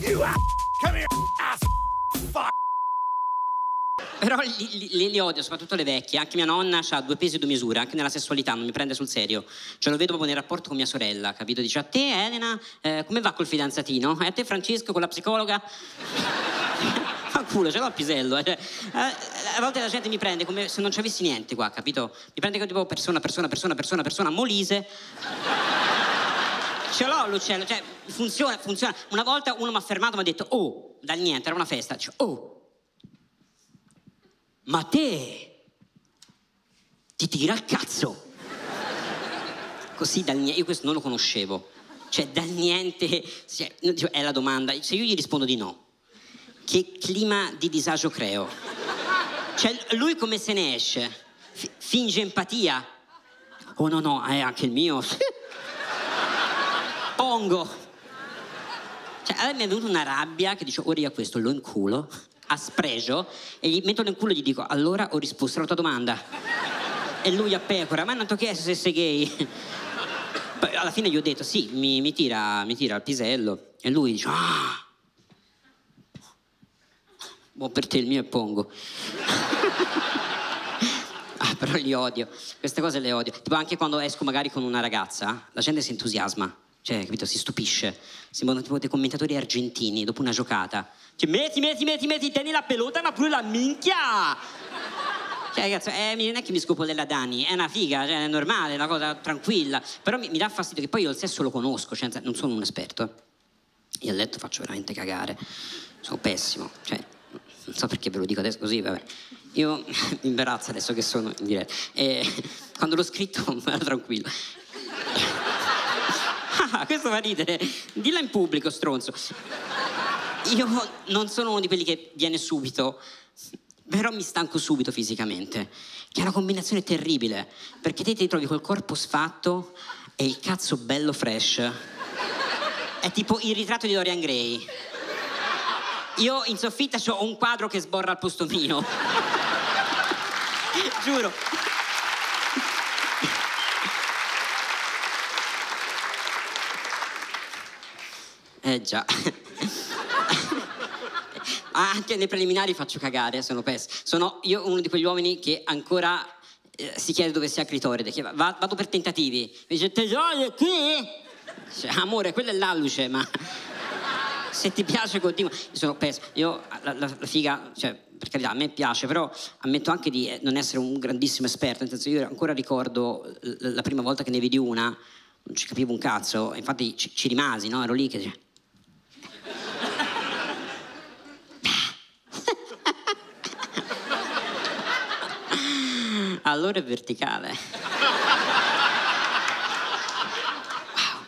You ass. Come here, ass. Fuck. Però li, li- li odio, soprattutto le vecchie. Anche mia nonna ha due pesi e due misure, anche nella sessualità, non mi prende sul serio. Cioè lo vedo proprio nel rapporto con mia sorella, capito? Dice a te Elena, eh, come va col fidanzatino? E a te Francesco con la psicologa? Fa culo, ce l'ho il pisello. eh. Eh, a volte la gente mi prende come se non ci avessi niente qua, capito? Mi prende come tipo persona, persona, persona, persona, persona, Molise. Ce l'ho l'uccello, cioè funziona, funziona. Una volta uno mi ha fermato e mi ha detto, oh, dal niente, era una festa. Dice, oh, ma te ti tira il cazzo. Così dal niente, io questo non lo conoscevo. Cioè dal niente, cioè, è la domanda. Se io gli rispondo di no, che clima di disagio creo? Cioè lui come se ne esce? Fi- finge empatia? Oh no no, è anche il mio. Pongo. Cioè, a me è venuta una rabbia che dice, ora io questo lo inculo, a spregio, e gli metto nel culo e gli dico, allora ho risposto alla tua domanda. E lui a pecora, ma non ti ho chiesto se sei gay. Poi alla fine gli ho detto, sì, mi, mi tira, mi tira il pisello. E lui dice, ah, buon per te, il mio è pongo. Ah, però li odio, queste cose le odio. Tipo anche quando esco magari con una ragazza, la gente si entusiasma, cioè, capito, si stupisce. Sembrano tipo dei commentatori argentini dopo una giocata. Cioè, metti, metti, metti, metti, tieni la pelota, ma pure la minchia! Cioè, ragazzi, eh, non è che mi scopo della Dani, è una figa, cioè, è normale, è una cosa tranquilla. Però mi, mi dà fastidio che poi io il sesso lo conosco, cioè, non sono un esperto. Io a letto faccio veramente cagare. Sono pessimo. Cioè, non so perché ve lo dico adesso così, vabbè. Io mi imbarazzo adesso che sono in diretta. E quando l'ho scritto ero tranquillo. Ah, questo fa ridere. Dilla in pubblico, stronzo. Io non sono uno di quelli che viene subito, però mi stanco subito fisicamente. Che è una combinazione terribile. Perché te ti trovi col corpo sfatto e il cazzo bello fresh. È tipo il ritratto di Dorian Gray. Io in soffitta ho un quadro che sborra al posto mio. Giuro. Eh già. Ah, Anche nei preliminari faccio cagare, sono pessimo. Sono io uno di quegli uomini che ancora eh, si chiede dove sia Clitoride. Che va- vado per tentativi. Mi dice, tesoro, qui? Cioè, amore, quella è l'alluce, ma se ti piace continua. Io sono pessimo. Io la, la- la figa, cioè, per carità, a me piace, però ammetto anche di eh, non essere un grandissimo esperto. Nel senso, io ancora ricordo la prima volta che ne vidi una, non ci capivo un cazzo, infatti ci, ci rimasi, no? Ero lì che. Allora è verticale. Wow.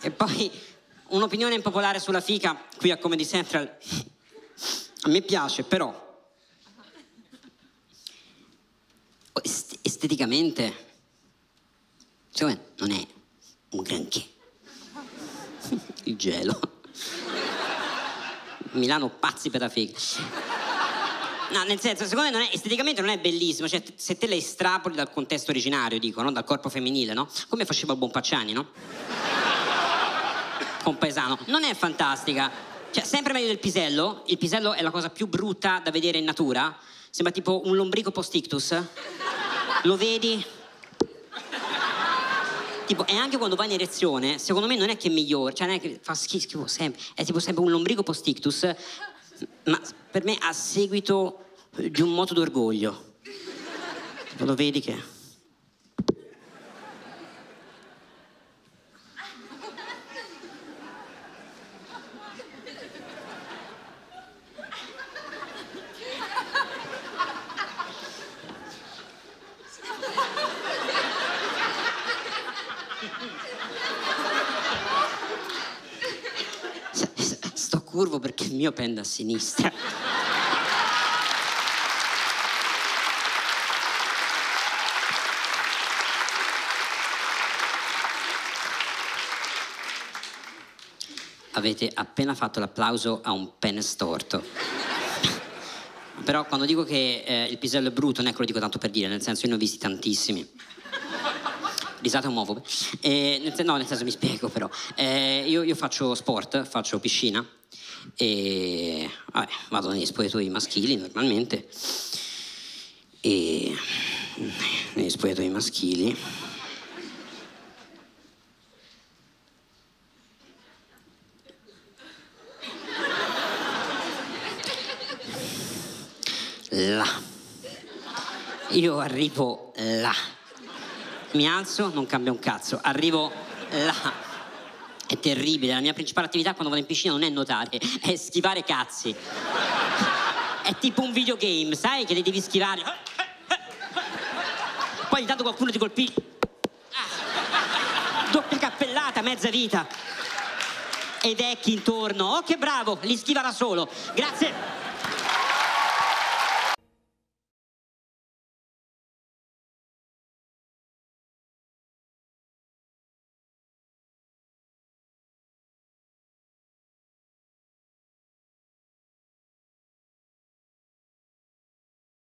E poi un'opinione impopolare sulla fica qui a Comedy Central. A me piace, però est- esteticamente secondo me non è un granché. Il gelo. Milano pazzi per la figa. No, nel senso, secondo me non è- esteticamente non è bellissimo, cioè se te le estrapoli dal contesto originario, dico, no? dal corpo femminile, no? Come faceva il buon no? Compaesano. Non è fantastica. Cioè, sempre meglio del pisello. Il pisello è la cosa più brutta da vedere in natura. Sembra tipo un lombrico post-ictus. Lo vedi? Tipo, e anche quando va in erezione, secondo me non è che è migliore, cioè non è che fa schifo sempre, è tipo sempre un lombrico post-ictus, ma per me a seguito di un moto d'orgoglio. Lo vedi che... curvo perché il mio pende a sinistra. Avete appena fatto l'applauso a un pene storto. Però quando dico che eh, il pisello è brutto non è che lo dico tanto per dire, nel senso io ne ho visti tantissimi. Risate omofobe. Eh, no, nel senso mi spiego però. Eh, io, io faccio sport, faccio piscina e vabbè, vado negli spogliatoi maschili normalmente. E negli spogliatoi maschili. Là. Io arrivo là. Mi alzo, non cambia un cazzo. Arrivo là. È terribile. La mia principale attività quando vado in piscina non è nuotare, è schivare cazzi. È tipo un videogame, sai che li devi schivare. Poi intanto qualcuno ti colpisce. Doppia cappellata, mezza vita. E i vecchi intorno. Oh, che bravo, li schiva da solo. Grazie.